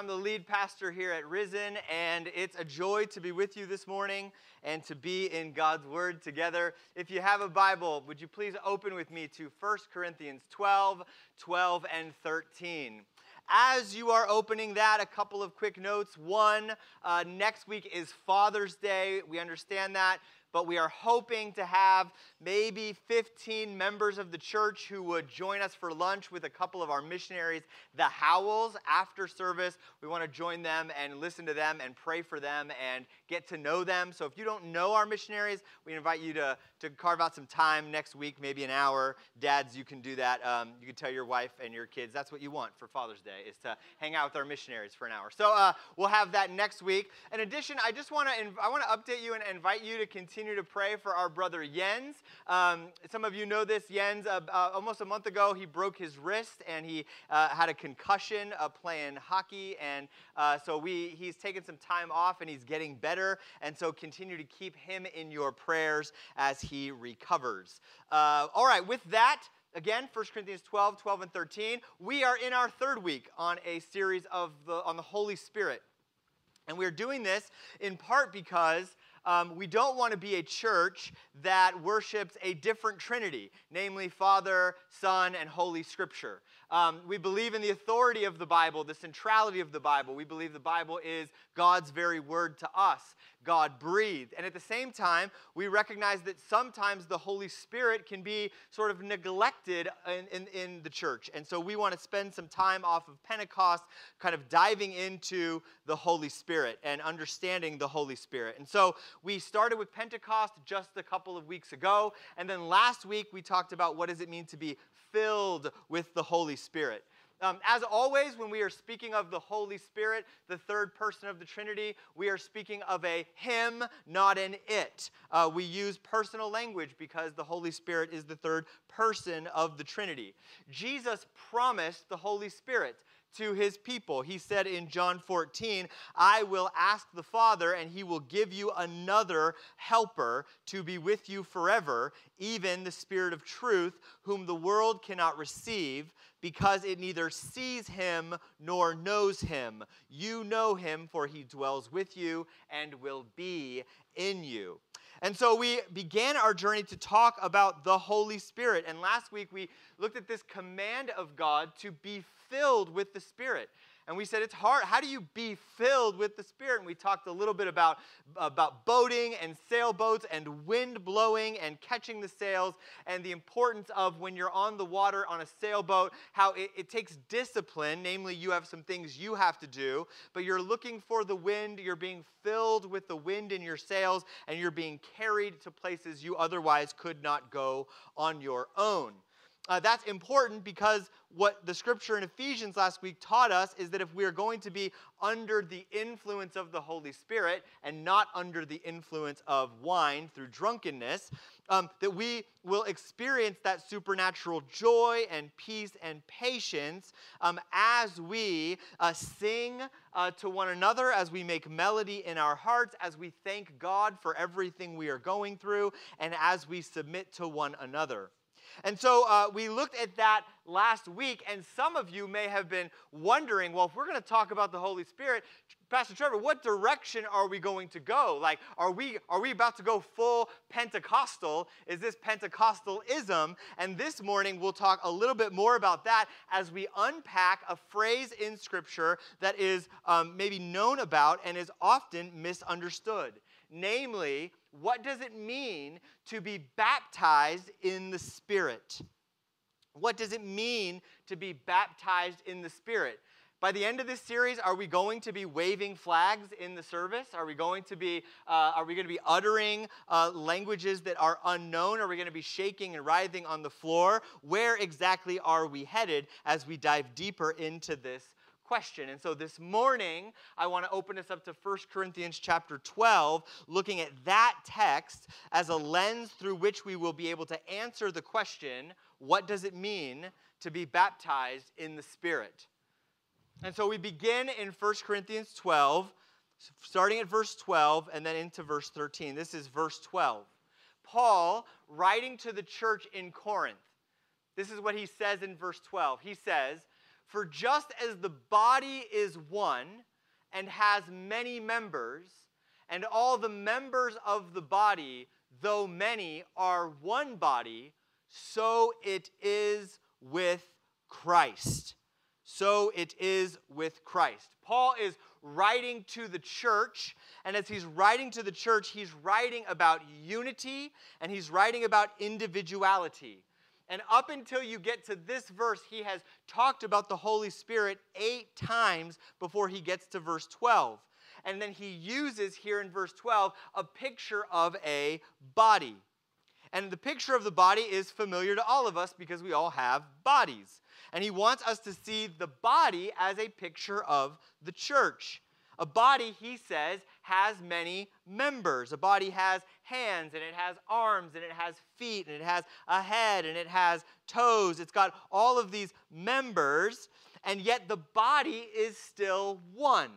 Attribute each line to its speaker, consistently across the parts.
Speaker 1: I'm the lead pastor here at Risen, and it's a joy to be with you this morning and to be in God's Word together. If you have a Bible, would you please open with me to 1 Corinthians 12, 12, and 13? As you are opening that, a couple of quick notes. One, uh, next week is Father's Day. We understand that but we are hoping to have maybe 15 members of the church who would join us for lunch with a couple of our missionaries, the Howells, after service. We want to join them and listen to them and pray for them and get to know them. So if you don't know our missionaries, we invite you to, to carve out some time next week, maybe an hour. Dads, you can do that. Um, you can tell your wife and your kids that's what you want for Father's Day is to hang out with our missionaries for an hour. So uh, we'll have that next week. In addition, I just want to I want to update you and invite you to continue to pray for our brother Jens. Um, some of you know this. Jens, uh, uh, almost a month ago, he broke his wrist and he uh, had a concussion playing hockey, and uh, so we he's taken some time off and he's getting better. And so continue to keep him in your prayers as he recovers. Uh, all right, with that, again 1 corinthians 12 12 and 13 we are in our third week on a series of the on the holy spirit and we're doing this in part because um, we don't want to be a church that worships a different Trinity, namely Father, Son, and Holy Scripture. Um, we believe in the authority of the Bible, the centrality of the Bible. We believe the Bible is God's very word to us. God breathed. And at the same time, we recognize that sometimes the Holy Spirit can be sort of neglected in, in, in, the church. And so we want to spend some time off of Pentecost, kind of diving into the Holy Spirit and understanding the Holy Spirit. And so we started with Pentecost just a couple of weeks ago. And then last week, we talked about what does it mean to be filled with the Holy Spirit. Um, as always, when we are speaking of the Holy Spirit, the third person of the Trinity, we are speaking of a him, not an it. Uh, we use personal language because the Holy Spirit is the third person of the Trinity. Jesus promised the Holy Spirit to his people. He said in John 14, I will ask the Father, and he will give you another helper to be with you forever, even the Spirit of truth, whom the world cannot receive, because it neither sees him nor knows him. You know him, for he dwells with you and will be in you. And so we began our journey to talk about the Holy Spirit. And last week we looked at this command of God to be filled with the Spirit. And we said it's hard. How do you be filled with the Spirit? And we talked a little bit about, about boating and sailboats and wind blowing and catching the sails and the importance of when you're on the water on a sailboat, how it, it takes discipline. Namely, you have some things you have to do, but you're looking for the wind. You're being filled with the wind in your sails, and you're being carried to places you otherwise could not go on your own. Uh, that's important because what the scripture in Ephesians last week taught us is that if we are going to be under the influence of the Holy Spirit and not under the influence of wine through drunkenness, um, that we will experience that supernatural joy and peace and patience um, as we uh, sing uh, to one another, as we make melody in our hearts, as we thank God for everything we are going through, and as we submit to one another. And so uh, we looked at that last week, and some of you may have been wondering well, if we're going to talk about the Holy Spirit, Pastor Trevor, what direction are we going to go? Like, are we, are we about to go full Pentecostal? Is this Pentecostalism? And this morning we'll talk a little bit more about that as we unpack a phrase in Scripture that is um, maybe known about and is often misunderstood. Namely, what does it mean to be baptized in the Spirit? What does it mean to be baptized in the Spirit? By the end of this series, are we going to be waving flags in the service? Are we going to be, uh, are we going to be uttering uh, languages that are unknown? Are we going to be shaking and writhing on the floor? Where exactly are we headed as we dive deeper into this question. And so this morning, I want to open us up to 1 Corinthians chapter 12, looking at that text as a lens through which we will be able to answer the question what does it mean to be baptized in the Spirit? And so we begin in 1 Corinthians 12, starting at verse 12 and then into verse 13. This is verse 12. Paul, writing to the church in Corinth, this is what he says in verse 12. He says, For just as the body is one and has many members, and all the members of the body, though many, are one body, so it is with Christ. So it is with Christ. Paul is writing to the church, and as he's writing to the church, he's writing about unity and he's writing about individuality. And up until you get to this verse, he has talked about the Holy Spirit eight times before he gets to verse 12. And then he uses here in verse 12 a picture of a body. And the picture of the body is familiar to all of us because we all have bodies. And he wants us to see the body as a picture of the church. A body, he says, has many members. A body has hands and it has arms and it has feet and it has a head and it has toes. It's got all of these members, and yet the body is still one.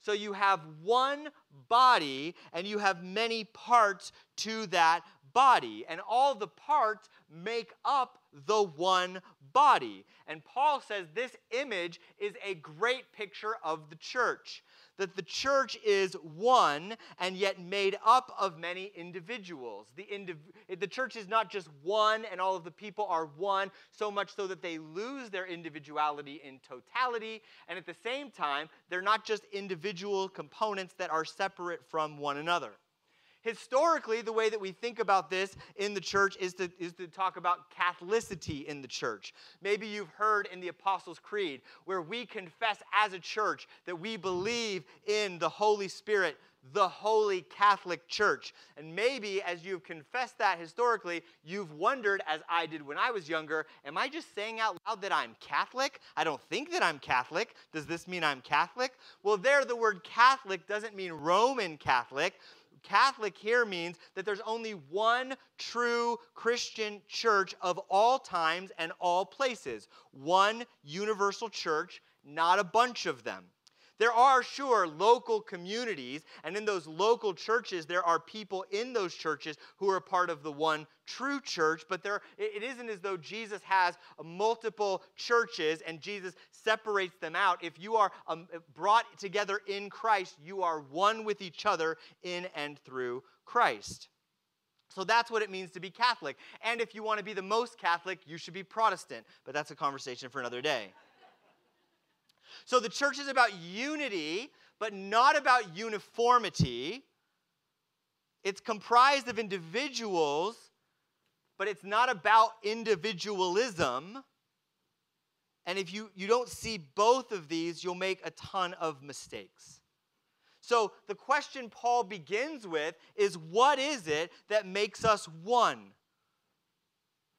Speaker 1: So you have one body and you have many parts to that body, and all the parts make up the one body. And Paul says this image is a great picture of the church that the church is one and yet made up of many individuals. The, indiv- the church is not just one and all of the people are one, so much so that they lose their individuality in totality. And at the same time, they're not just individual components that are separate from one another. Historically, the way that we think about this in the church is to, is to talk about Catholicity in the church. Maybe you've heard in the Apostles' Creed where we confess as a church that we believe in the Holy Spirit, the Holy Catholic Church. And maybe as you've confessed that historically, you've wondered, as I did when I was younger, am I just saying out loud that I'm Catholic? I don't think that I'm Catholic. Does this mean I'm Catholic? Well, there, the word Catholic doesn't mean Roman Catholic. Catholic here means that there's only one true Christian church of all times and all places. One universal church, not a bunch of them. There are, sure, local communities, and in those local churches, there are people in those churches who are part of the one true church, but there, it isn't as though Jesus has multiple churches and Jesus separates them out. If you are um, brought together in Christ, you are one with each other in and through Christ. So that's what it means to be Catholic. And if you want to be the most Catholic, you should be Protestant. But that's a conversation for another day. So the church is about unity, but not about uniformity. It's comprised of individuals, but it's not about individualism. And if you, you don't see both of these, you'll make a ton of mistakes. So the question Paul begins with is what is it that makes us one?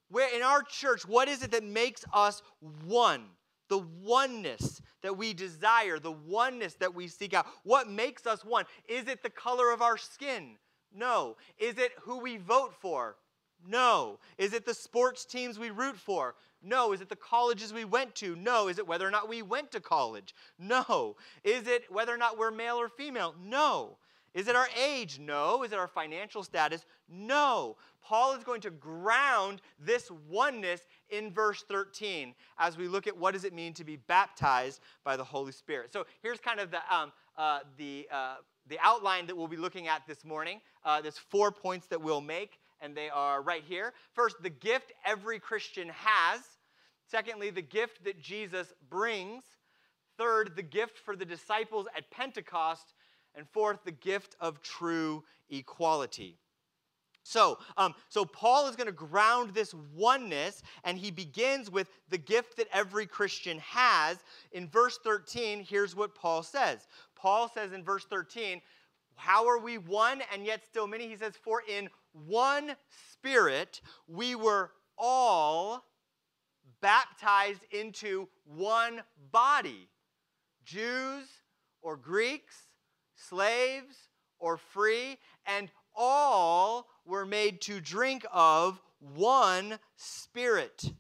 Speaker 1: Where in our church, what is it that makes us one? The oneness that we desire, the oneness that we seek out. What makes us one? Is it the color of our skin? No. Is it who we vote for? No. Is it the sports teams we root for? No. Is it the colleges we went to? No. Is it whether or not we went to college? No. Is it whether or not we're male or female? No. Is it our age? No. Is it our financial status? No. Paul is going to ground this oneness in verse 13 as we look at what does it mean to be baptized by the Holy Spirit. So here's kind of the, um, uh, the, uh, the outline that we'll be looking at this morning. Uh, there's four points that we'll make, and they are right here. First, the gift every Christian has. Secondly, the gift that Jesus brings. Third, the gift for the disciples at Pentecost. And fourth, the gift of true equality. So, um, so Paul is going to ground this oneness, and he begins with the gift that every Christian has. In verse 13, here's what Paul says. Paul says in verse 13, How are we one and yet still many? He says, For in one spirit we were all baptized into one body Jews or Greeks, slaves or free, and all were made to drink of one spirit.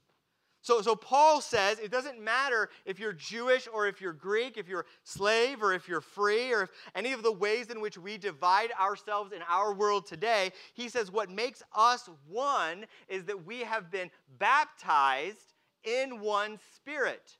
Speaker 1: So, so Paul says it doesn't matter if you're Jewish or if you're Greek, if you're slave or if you're free, or if any of the ways in which we divide ourselves in our world today. He says what makes us one is that we have been baptized in one spirit.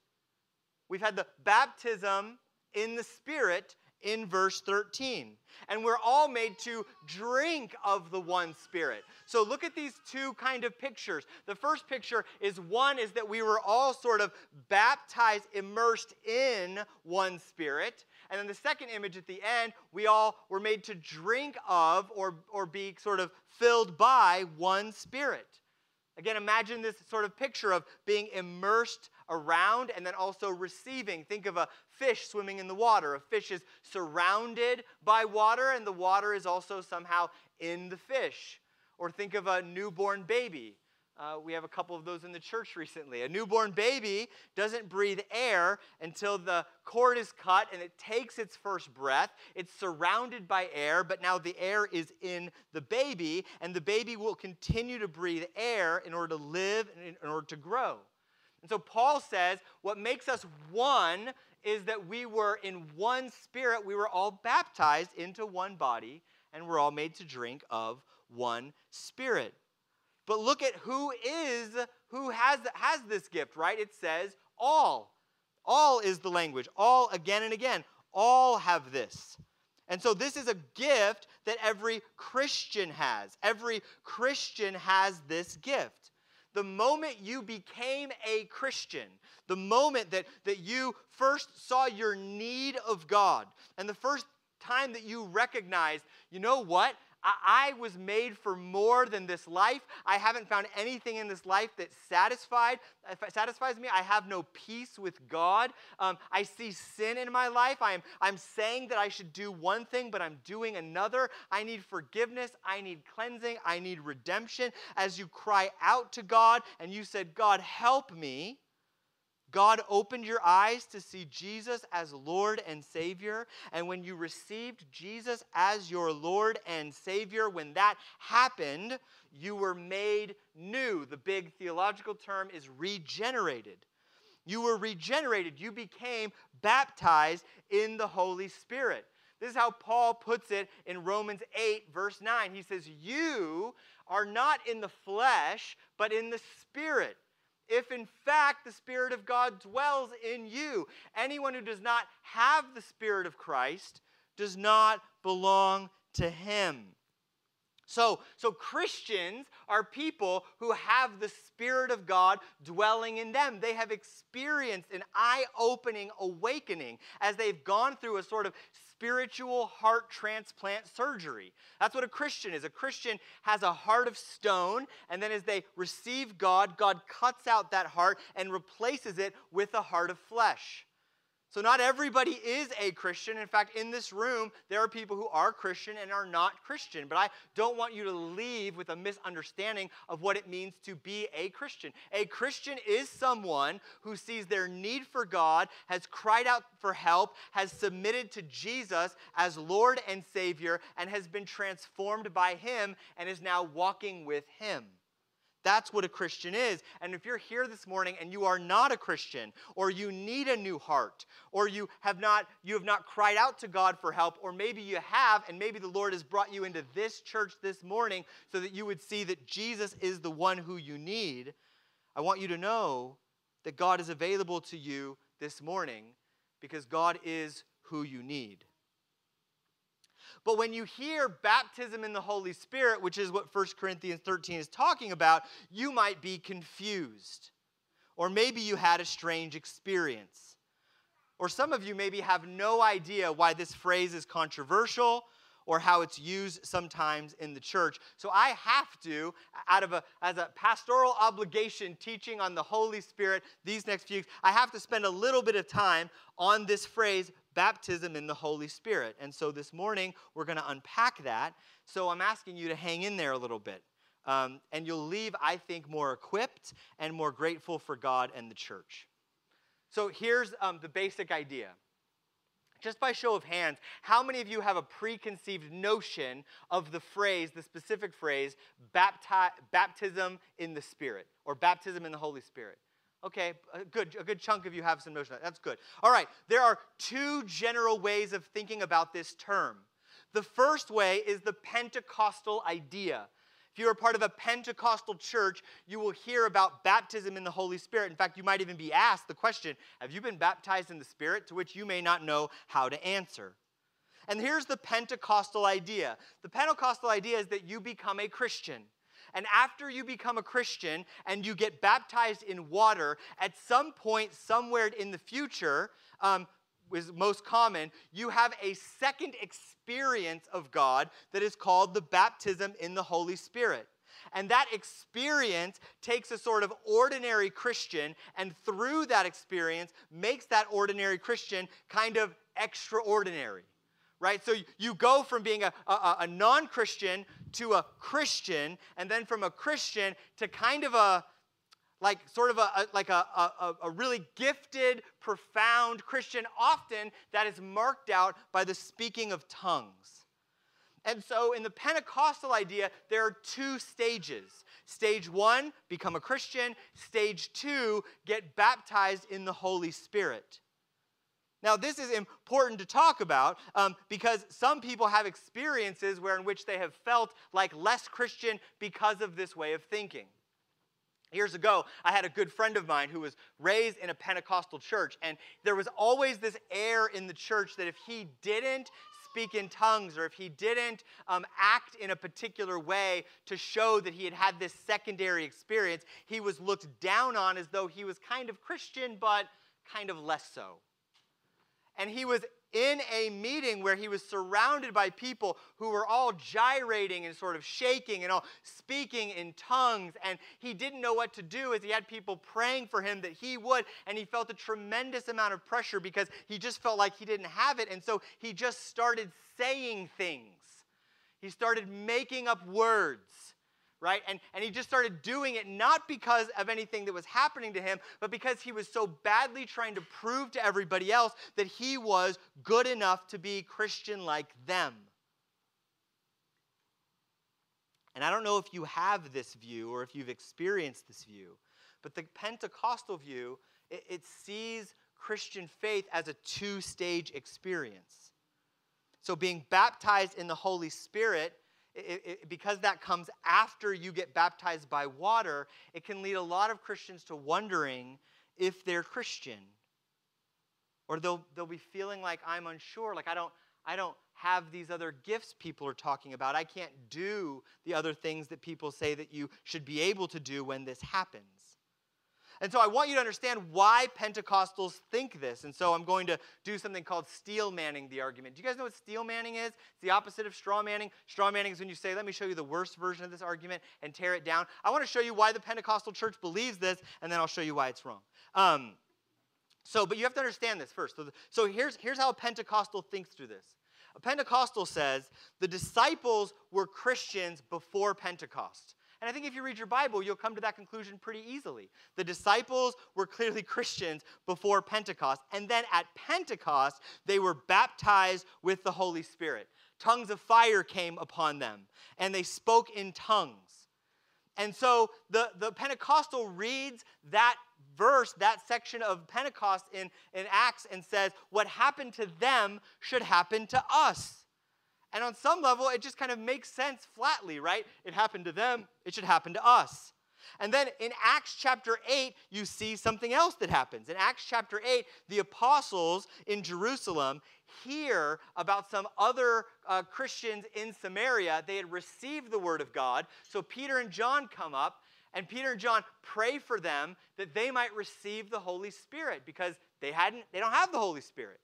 Speaker 1: we've had the baptism in the Spirit in verse 13. And we're all made to drink of the one Spirit. So look at these two kind of pictures. The first picture is one is that we were all sort of baptized, immersed in one Spirit. And then the second image at the end, we all were made to drink of or, or be sort of filled by one Spirit. Again, imagine this sort of picture of being immersed around and then also receiving. Think of a fish swimming in the water. A fish is surrounded by water, and the water is also somehow in the fish. Or think of a newborn baby. Uh, we have a couple of those in the church recently. A newborn baby doesn't breathe air until the cord is cut and it takes its first breath. It's surrounded by air, but now the air is in the baby, and the baby will continue to breathe air in order to live and in order to grow. And so Paul says what makes us one is that we were in one spirit, we were all baptized into one body, and we're all made to drink of one spirit. But look at who is, who has, has this gift, right? It says all. All is the language. All again and again. All have this. And so this is a gift that every Christian has. Every Christian has this gift. The moment you became a Christian, the moment that, that you first saw your need of God, and the first time that you recognized, you know what? I, was made for more than this life. I haven't found anything in this life that satisfied satisfies me. I have no peace with God. Um, I see sin in my life. I'm, I'm saying that I should do one thing, but I'm doing another. I need forgiveness. I need cleansing. I need redemption. As you cry out to God and you said, God, help me God opened your eyes to see Jesus as Lord and Savior. And when you received Jesus as your Lord and Savior, when that happened, you were made new. The big theological term is regenerated. You were regenerated. You became baptized in the Holy Spirit. This is how Paul puts it in Romans 8, verse 9. He says, You are not in the flesh, but in the Spirit if in fact the Spirit of God dwells in you. Anyone who does not have the Spirit of Christ does not belong to him. So, so Christians are people who have the Spirit of God dwelling in them. They have experienced an eye opening awakening as they've gone through a sort of spiritual heart transplant surgery. That's what a Christian is. A Christian has a heart of stone, and then as they receive God, God cuts out that heart and replaces it with a heart of flesh. So, not everybody is a Christian. In fact, in this room, there are people who are Christian and are not Christian. But I don't want you to leave with a misunderstanding of what it means to be a Christian. A Christian is someone who sees their need for God, has cried out for help, has submitted to Jesus as Lord and Savior, and has been transformed by Him and is now walking with Him. That's what a Christian is. And if you're here this morning and you are not a Christian, or you need a new heart, or you have not you have not cried out to God for help, or maybe you have, and maybe the Lord has brought you into this church this morning so that you would see that Jesus is the one who you need, I want you to know that God is available to you this morning because God is who you need. But when you hear baptism in the Holy Spirit, which is what 1 Corinthians 13 is talking about, you might be confused. Or maybe you had a strange experience. Or some of you maybe have no idea why this phrase is controversial or how it's used sometimes in the church. So I have to, out of a as a pastoral obligation, teaching on the Holy Spirit these next few weeks, I have to spend a little bit of time on this phrase, baptism in the Holy Spirit. And so this morning we're going to unpack that. So I'm asking you to hang in there a little bit. Um, and you'll leave, I think, more equipped and more grateful for God and the church. So here's um, the basic idea just by show of hands, how many of you have a preconceived notion of the phrase, the specific phrase, bapti- baptism in the Spirit or baptism in the Holy Spirit? Okay, a good, a good chunk of you have some notion that. That's good. All right, there are two general ways of thinking about this term. The first way is the Pentecostal idea. If If you're a part of a Pentecostal church, you will hear about baptism in the Holy Spirit. In fact, you might even be asked the question Have you been baptized in the Spirit? to which you may not know how to answer. And here's the Pentecostal idea the Pentecostal idea is that you become a Christian. And after you become a Christian and you get baptized in water, at some point, somewhere in the future, um, is most common, you have a second experience of God that is called the baptism in the Holy Spirit. And that experience takes a sort of ordinary Christian and through that experience makes that ordinary Christian kind of extraordinary right? So you go from being a, a, a non Christian to a Christian, and then from a Christian to kind of a, like sort of a, a like a, a, a, really gifted, profound Christian, often that is marked out by the speaking of tongues. And so in the Pentecostal idea, there are two stages. Stage one, become a Christian. Stage two, get baptized in the Holy Spirit. Now, this is important to talk about um, because some people have experiences where in which they have felt like less Christian because of this way of thinking. Years ago, I had a good friend of mine who was raised in a Pentecostal church, and there was always this air in the church that if he didn't speak in tongues or if he didn't um, act in a particular way to show that he had had this secondary experience, he was looked down on as though he was kind of Christian, but kind of less so and he was in a meeting where he was surrounded by people who were all gyrating and sort of shaking and all speaking in tongues. And he didn't know what to do as he had people praying for him that he would. And he felt a tremendous amount of pressure because he just felt like he didn't have it. And so he just started saying things. He started making up words right? And, and he just started doing it not because of anything that was happening to him, but because he was so badly trying to prove to everybody else that he was good enough to be Christian like them. And I don't know if you have this view or if you've experienced this view, but the Pentecostal view, it, it sees Christian faith as a two stage experience. So being baptized in the Holy Spirit it, it, because that comes after you get baptized by water, it can lead a lot of Christians to wondering if they're Christian. Or they'll, they'll be feeling like I'm unsure, like I don't, I don't have these other gifts people are talking about. I can't do the other things that people say that you should be able to do when this happens. And so I want you to understand why Pentecostals think this. And so I'm going to do something called steel manning the argument. Do you guys know what steel manning is? It's the opposite of straw manning. Straw manning is when you say, let me show you the worst version of this argument and tear it down. I want to show you why the Pentecostal church believes this, and then I'll show you why it's wrong. Um, so, but you have to understand this first. So, so here's, here's how a Pentecostal thinks through this. A Pentecostal says the disciples were Christians before Pentecost. And I think if you read your Bible, you'll come to that conclusion pretty easily. The disciples were clearly Christians before Pentecost. And then at Pentecost, they were baptized with the Holy Spirit. Tongues of fire came upon them, and they spoke in tongues. And so the, the Pentecostal reads that verse, that section of Pentecost in, in Acts, and says, What happened to them should happen to us. And on some level, it just kind of makes sense flatly, right? It happened to them, it should happen to us. And then in Acts chapter 8, you see something else that happens. In Acts chapter 8, the apostles in Jerusalem hear about some other uh, Christians in Samaria. They had received the word of God. So Peter and John come up, and Peter and John pray for them that they might receive the Holy Spirit because they hadn't they don't have the Holy Spirit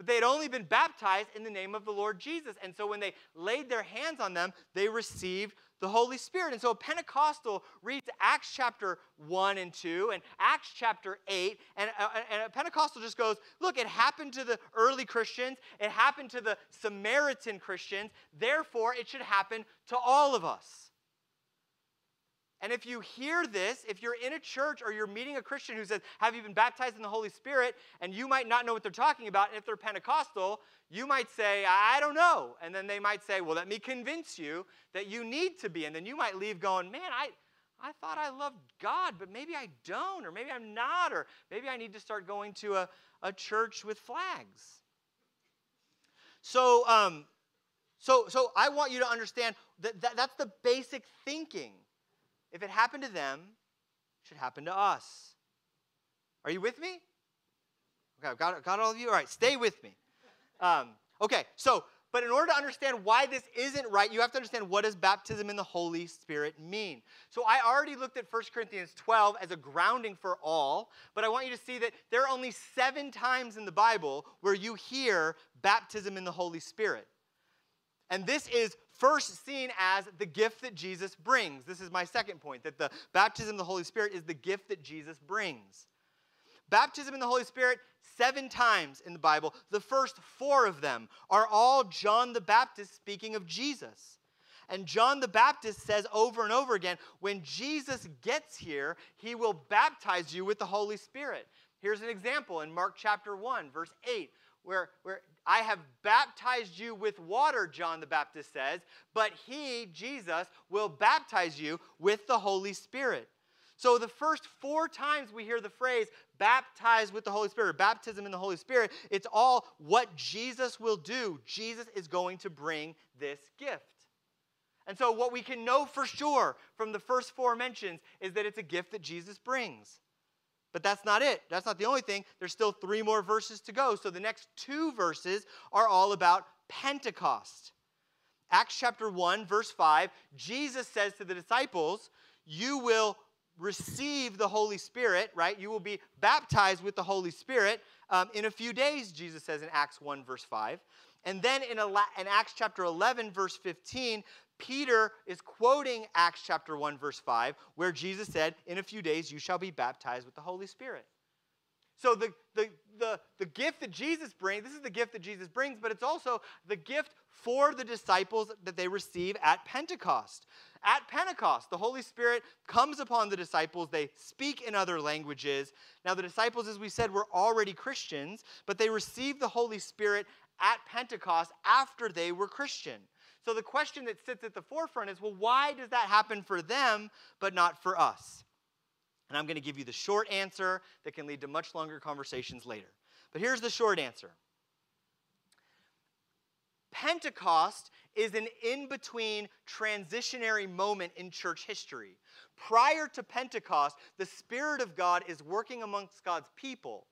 Speaker 1: but they had only been baptized in the name of the Lord Jesus. And so when they laid their hands on them, they received the Holy Spirit. And so a Pentecostal reads Acts chapter 1 and 2 and Acts chapter 8, and, uh, and a Pentecostal just goes, Look, it happened to the early Christians, it happened to the Samaritan Christians, therefore it should happen to all of us. And if you hear this, if you're in a church or you're meeting a Christian who says, Have you been baptized in the Holy Spirit? and you might not know what they're talking about, and if they're Pentecostal, you might say, I don't know. And then they might say, Well, let me convince you that you need to be. And then you might leave going, Man, I, I thought I loved God, but maybe I don't, or maybe I'm not, or maybe I need to start going to a, a church with flags. So, um, So, so I want you to understand that, that that's the basic thinking. If it happened to them, it should happen to us. Are you with me? Okay, I've got, got all of you? All right, stay with me. Um, okay, so, but in order to understand why this isn't right, you have to understand what does baptism in the Holy Spirit mean. So I already looked at 1 Corinthians 12 as a grounding for all, but I want you to see that there are only seven times in the Bible where you hear baptism in the Holy Spirit. And this is first seen as the gift that Jesus brings. This is my second point that the baptism of the Holy Spirit is the gift that Jesus brings. Baptism in the Holy Spirit, seven times in the Bible. The first four of them are all John the Baptist speaking of Jesus. And John the Baptist says over and over again when Jesus gets here, he will baptize you with the Holy Spirit. Here's an example in Mark chapter 1, verse 8, where, where I have baptized you with water, John the Baptist says, but he, Jesus, will baptize you with the Holy Spirit. So the first four times we hear the phrase baptized with the Holy Spirit, baptism in the Holy Spirit, it's all what Jesus will do. Jesus is going to bring this gift. And so, what we can know for sure from the first four mentions is that it's a gift that Jesus brings. But that's not it. That's not the only thing. There's still three more verses to go. So, the next two verses are all about Pentecost. Acts chapter 1, verse 5, Jesus says to the disciples, You will receive the Holy Spirit, right? You will be baptized with the Holy Spirit um, in a few days, Jesus says in Acts 1, verse 5. And then in, in Acts chapter 11, verse 15, Peter is quoting Acts chapter 1, verse 5, where Jesus said, In a few days you shall be baptized with the Holy Spirit. So the, the, the, the gift that Jesus brings, this is the gift that Jesus brings, but it's also the gift for the disciples that they receive at Pentecost. At Pentecost, the Holy Spirit comes upon the disciples. They speak in other languages. Now, the disciples, as we said, were already Christians, but they received the Holy Spirit at Pentecost after they were Christian. So the question that sits at the forefront is well, why does that happen for them but not for us? And I'm going to give you the short answer that can lead to much longer conversations later. But here's the short answer Pentecost is an in between transitionary moment in church history. Prior to Pentecost, the Spirit of God is working amongst God's people.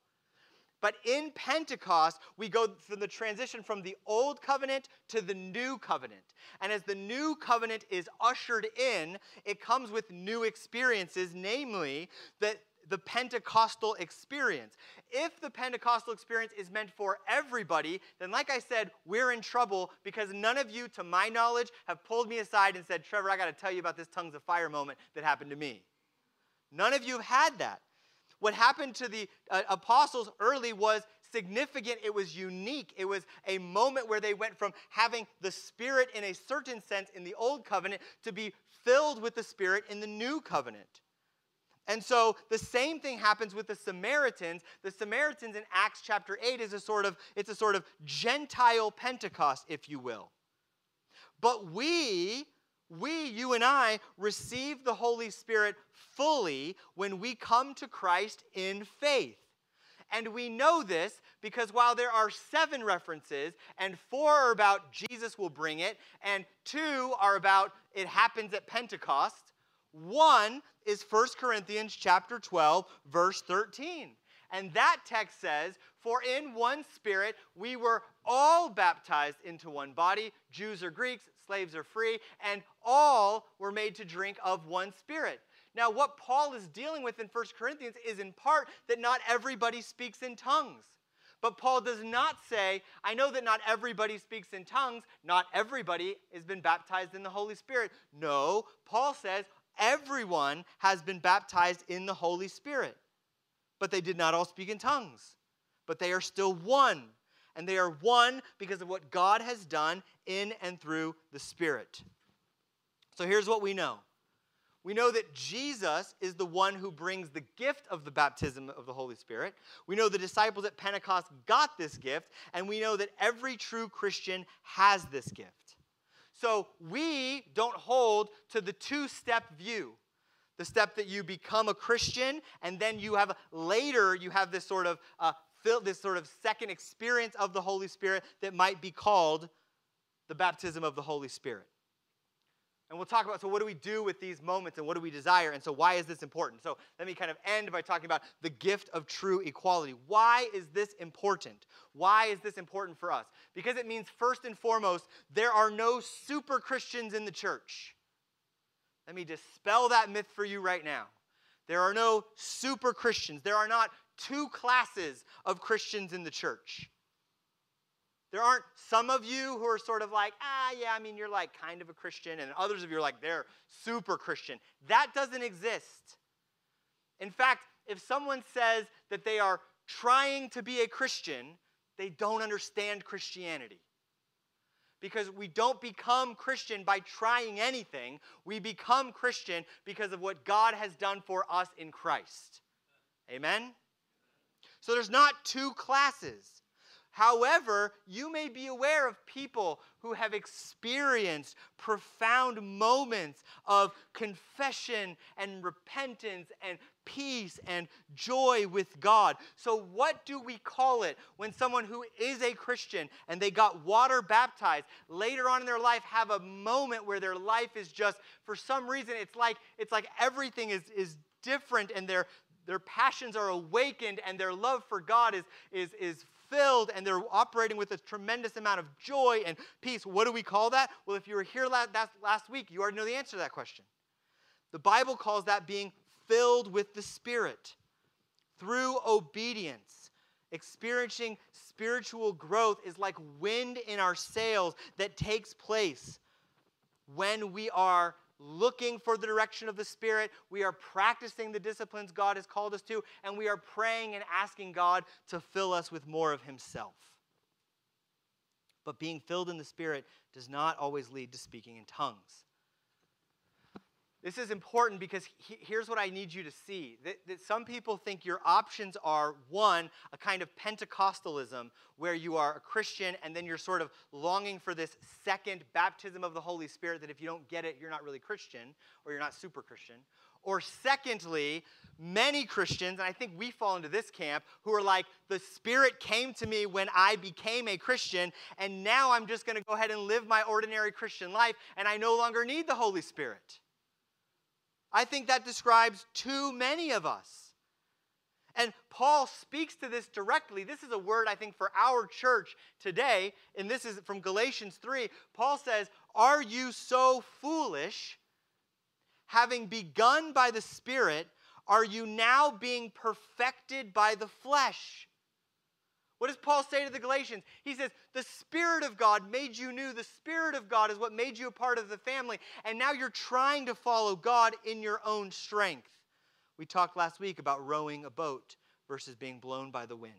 Speaker 1: But in Pentecost, we go through the transition from the old covenant to the new covenant. And as the new covenant is ushered in, it comes with new experiences, namely that the Pentecostal experience. If the Pentecostal experience is meant for everybody, then, like I said, we're in trouble because none of you, to my knowledge, have pulled me aside and said, Trevor, I got to tell you about this tongues of fire moment that happened to me. None of you have had that. What happened to the uh, apostles early was significant, it was unique. It was a moment where they went from having the Spirit in a certain sense in the old covenant to be filled with the Spirit in the new covenant. And so the same thing happens with the Samaritans. The Samaritans in Acts chapter 8 is a sort of it's a sort of Gentile Pentecost, if you will. But we we, you and I, receive the Holy Spirit fully when we come to Christ in faith. And we know this because while there are seven references, and four are about Jesus will bring it, and two are about it happens at Pentecost, one is 1 Corinthians chapter 12, verse 13. And that text says, For in one spirit we were all baptized into one body, Jews or Greeks, slaves or free, and all were made to drink of one spirit. Now, what Paul is dealing with in 1 Corinthians is in part that not everybody speaks in tongues. But Paul does not say, I know that not everybody speaks in tongues, not everybody has been baptized in the Holy Spirit. No, Paul says everyone has been baptized in the Holy Spirit. But they did not all speak in tongues. But they are still one and they are one because of what God has done in and through the Spirit. So here's what we know we know that Jesus is the one who brings the gift of the baptism of the Holy Spirit. We know the disciples at Pentecost got this gift, and we know that every true Christian has this gift. So we don't hold to the two step view the step that you become a Christian, and then you have later you have this sort of uh, this sort of second experience of the Holy Spirit that might be called the baptism of the Holy Spirit. And we'll talk about so what do we do with these moments and what do we desire? And so why is this important? So let me kind of end by talking about the gift of true equality. Why is this important? Why is this important for us? Because it means first and foremost, there are no super Christians in the church. Let me dispel that myth for you right now. There are no super Christians. There are not two classes of Christians in the church. There aren't some of you who are sort of like, ah, yeah, I mean, you're like kind of a Christian, and others of you are like, they're super Christian. That doesn't exist. In fact, if someone says that they are trying to be a Christian, they don't understand Christianity. Because we don't become Christian by trying anything. We become Christian because of what God has done for us in Christ. Amen? So there's not two classes. However, you may be aware of people who have experienced profound moments of confession and repentance and peace and joy with God. So, what do we call it when someone who is a Christian and they got water baptized later on in their life have a moment where their life is just, for some reason, it's like it's like everything is is different and their their passions are awakened and their love for God is is is filled and they're operating with a tremendous amount of joy and peace. What do we call that? Well, if you were here last, last week, you already know the answer to that question. The Bible calls that being filled with the Spirit through obedience. Experiencing spiritual growth is like wind in our sails that takes place when we are looking for the direction of the Spirit. We are practicing the disciplines God has called us to, and we are praying and asking God to fill us with more of Himself. But being filled in the Spirit does not always lead to speaking in tongues. This is important because he, here's what I need you to see that, that some people think your options are one, a kind of Pentecostalism where you are a Christian and then you're sort of longing for this second baptism of the Holy Spirit that if you don't get it, you're not really Christian or you're not super Christian. Or secondly, many Christians, and I think we fall into this camp, who are like, the Spirit came to me when I became a Christian, and now I'm just going to go ahead and live my ordinary Christian life, and I no longer need the Holy Spirit. I think that describes too many of us. And Paul speaks to this directly. This is a word, I think, for our church today. And this is from Galatians 3. Paul says, Are you so foolish? Having begun by the Spirit, are you now being perfected by the flesh? What does Paul say to the Galatians? He says, The Spirit of God made you new. The Spirit of God is what made you a part of the family. And now you're trying to follow God in your own strength. We talked last week about rowing a boat versus being blown by the wind.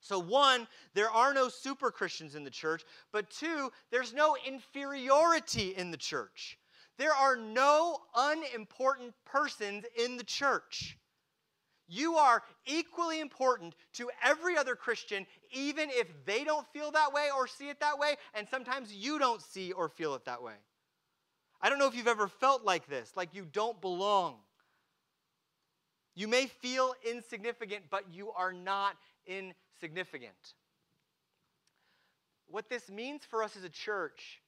Speaker 1: So, one, there are no super Christians in the church, but two, there's no inferiority in the church. There are no unimportant persons in the church. You are equally important to every other Christian, even if they don't feel that way or see it that way, and sometimes you don't see or feel it that way. I don't know if you've ever felt like this, like you don't belong. You may feel insignificant, but you are not insignificant. What this means for us as a church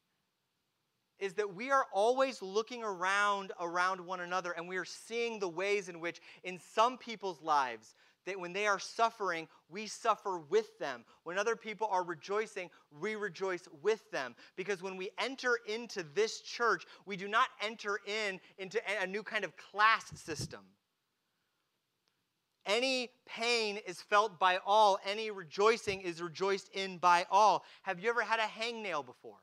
Speaker 1: is that we are always looking around around one another and we are seeing the ways in which in some people's lives that when they are suffering we suffer with them. When other people are rejoicing we rejoice with them. Because when we enter into this church we do not enter in into a new kind of class system. Any pain is felt by all. Any rejoicing is rejoiced in by all. Have you ever had a hangnail before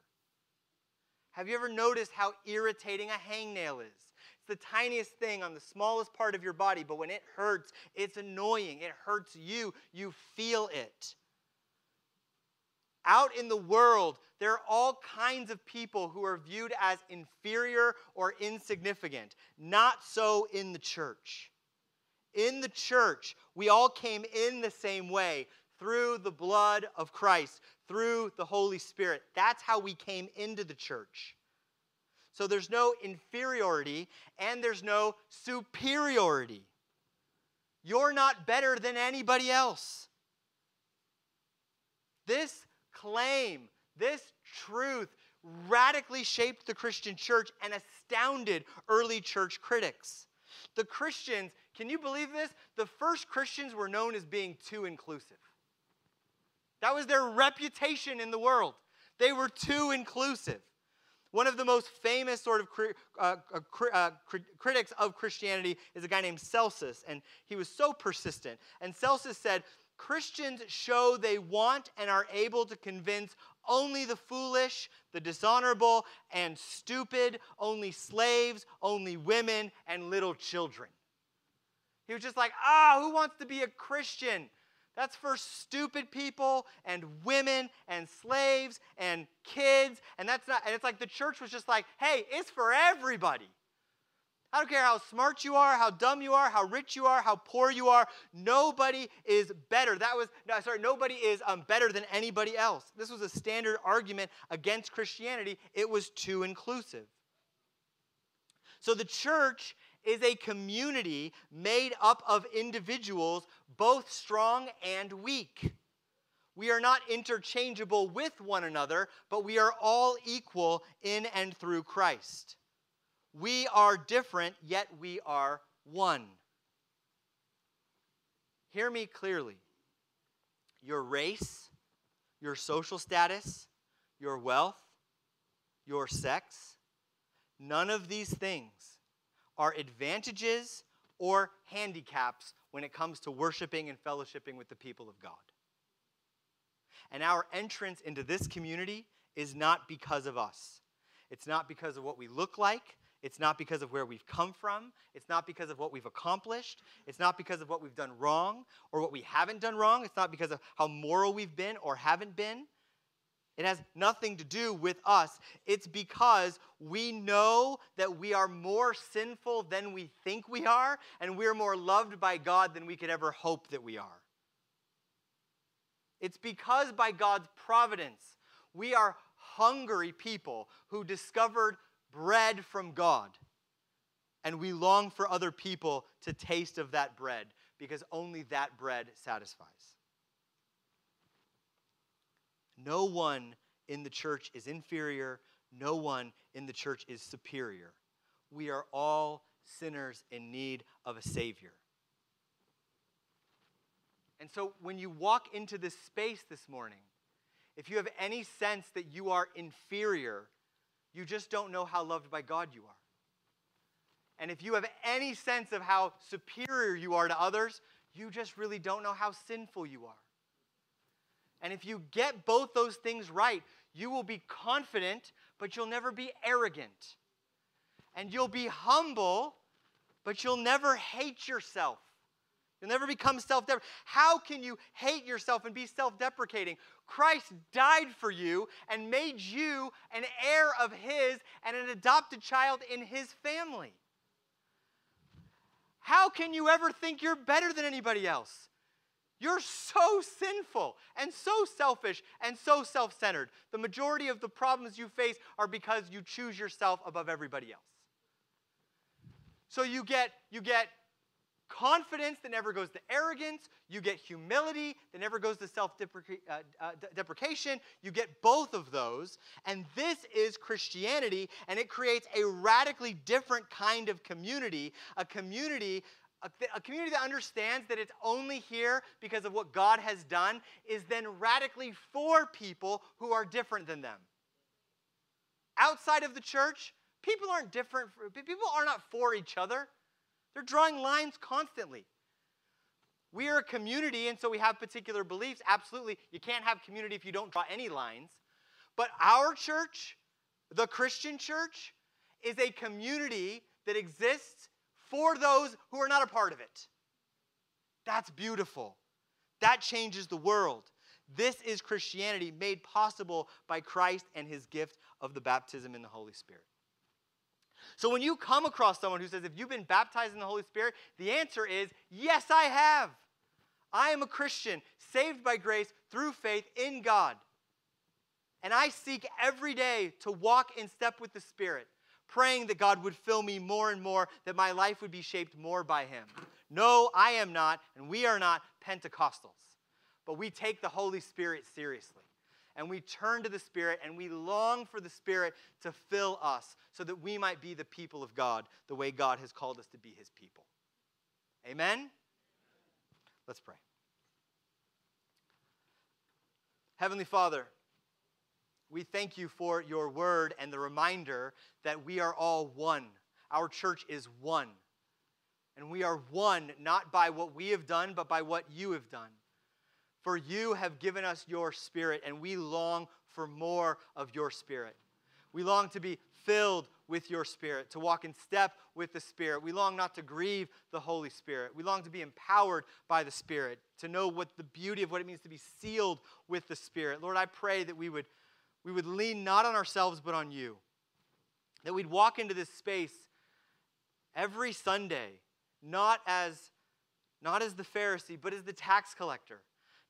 Speaker 1: have you ever noticed how irritating a hangnail is? It's the tiniest thing on the smallest part of your body, but when it hurts, it's annoying. It hurts you. You feel it. Out in the world, there are all kinds of people who are viewed as inferior or insignificant. Not so in the church. In the church, we all came in the same way through the blood of Christ, through the Holy Spirit. That's how we came into the church. So there's no inferiority and there's no superiority. You're not better than anybody else. This claim, this truth radically shaped the Christian church and astounded early church critics. The Christians, can you believe this? The first Christians were known as being too inclusive. That was their reputation in the world. They were too inclusive. One of the most famous sort of cri- uh, uh, uh, cri- critics of Christianity is a guy named Celsus, and he was so persistent. And Celsus said, Christians show they want and are able to convince only the foolish, the dishonorable, and stupid, only slaves, only women, and little children. He was just like, ah, who wants to be a Christian? That's for stupid people and women and slaves and kids. And that's not, and it's like the church was just like, hey, it's for everybody. I don't care how smart you are, how dumb you are, how rich you are, how poor you are. Nobody is better. That was, no, sorry, nobody is um, better than anybody else. This was a standard argument against Christianity. It was too inclusive. So the church is a community made up of individuals, both strong and weak. We are not interchangeable with one another, but we are all equal in and through Christ. We are different, yet we are one. Hear me clearly. Your race, your social status, your wealth, your sex, none of these things are advantages or handicaps when it comes to worshiping and fellowshipping with the people of God. And our entrance into this community is not because of us. It's not because of what we look like. It's not because of where we've come from. It's not because of what we've accomplished. It's not because of what we've done wrong or what we haven't done wrong. It's not because of how moral we've been or haven't been. It has nothing to do with us. It's because we know that we are more sinful than we think we are, and we're more loved by God than we could ever hope that we are. It's because by God's providence, we are hungry people who discovered bread from God. And we long for other people to taste of that bread because only that bread satisfies. No one in the church is inferior, no one in the church is superior. We are all sinners in need of a Savior. And so when you walk into this space this morning, if you have any sense that you are inferior, you just don't know how loved by God you are. And if you have any sense of how superior you are to others, you just really don't know how sinful you are. And if you get both those things right, you will be confident, but you'll never be arrogant. And you'll be humble, but you'll never hate yourself. You'll never become self deprecating. How can you hate yourself and be self deprecating? Christ died for you and made you an heir of His and an adopted child in His family. How can you ever think you're better than anybody else? You're so sinful and so selfish and so self centered. The majority of the problems you face are because you choose yourself above everybody else. So you get, you get confidence that never goes to arrogance. You get humility that never goes to self uh, uh, deprecation. You get both of those. And this is Christianity, and it creates a radically different kind of community a community. A, a community that understands that it's only here because of what God has done is then radically for people who are different than them. Outside of the church, people aren't different. People are not for each other. They're drawing lines constantly. We are a community, and so we have particular beliefs. Absolutely. You can't have community if you don't draw any lines. But our church, the Christian church, is a community that exists for those who are not a part of it. That's beautiful. That changes the world. This is Christianity made possible by Christ and his gift of the baptism in the Holy Spirit. So when you come across someone who says, If you've been baptized in the Holy Spirit, the answer is, Yes, I have. I am a Christian, saved by grace through faith in God. And I seek every day to walk in step with the Spirit, praying that God would fill me more and more, that my life would be shaped more by Him. No, I am not, and we are not Pentecostals, but we take the Holy Spirit seriously. and we turn to the Spirit and we long for the Spirit to fill us so that we might be the people of God the way God has called us to be His people. Amen? Let's pray. Heavenly Father, we thank you for your word and the reminder that we are all one. Our church is one. And we are one not by what we have done, but by what you have done. For you have given us your spirit, and we long for more of your spirit. We long to be filled with your spirit, to walk in step with the spirit. We long not to grieve the Holy Spirit. We long to be empowered by the spirit, to know what the beauty of what it means to be sealed with the spirit. Lord, I pray that we would, we would lean not on ourselves, but on you. That we'd walk into this space every Sunday, not as, not as the Pharisee, but as the tax collector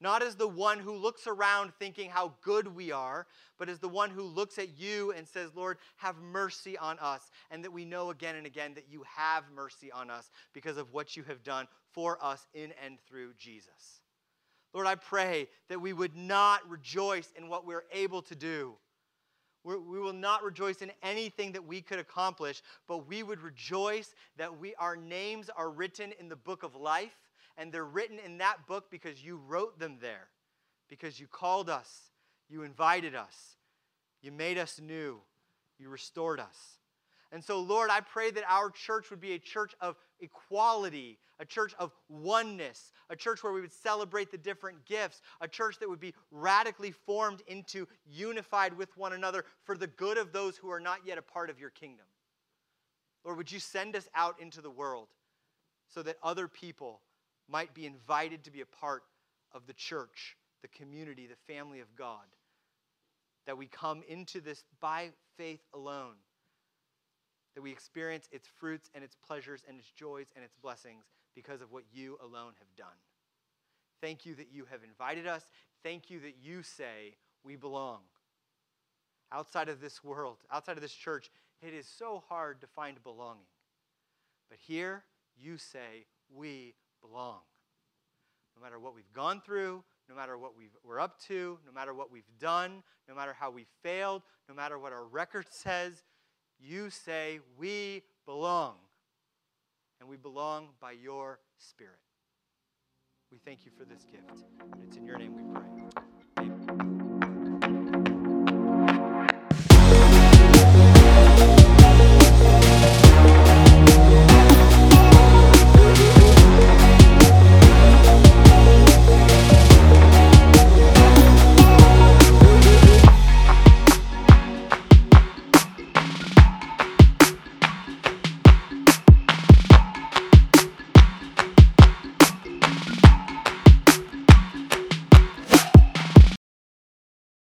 Speaker 1: not as the one who looks around thinking how good we are, but as the one who looks at you and says, Lord, have mercy on us. And that we know again and again that you have mercy on us because of what you have done for us in and through Jesus. Lord, I pray that we would not rejoice in what we're able to do. We will not rejoice in anything that we could accomplish, but we would rejoice that we, our names are written in the book of life and they're written in that book because you wrote them there, because you called us, you invited us, you made us new, you restored us. And so, Lord, I pray that our church would be a church of equality, a church of oneness, a church where we would celebrate the different gifts, a church that would be radically formed into unified with one another for the good of those who are not yet a part of your kingdom. Lord, would you send us out into the world so that other people might be invited to be a part of the church, the community, the family of God. That we come into this by faith alone. That we experience its fruits and its pleasures and its joys and its blessings because of what you alone have done. Thank you that you have invited us. Thank you that you say we belong. Outside of this world, outside of this church, it is so hard to find belonging. But here, you say we belong. No matter what we've gone through, no matter what we are up to, no matter what we've done, no matter how we failed, no matter what our record says, you say we belong. And we belong by your Spirit. We thank you for this gift. And it's in your name we pray.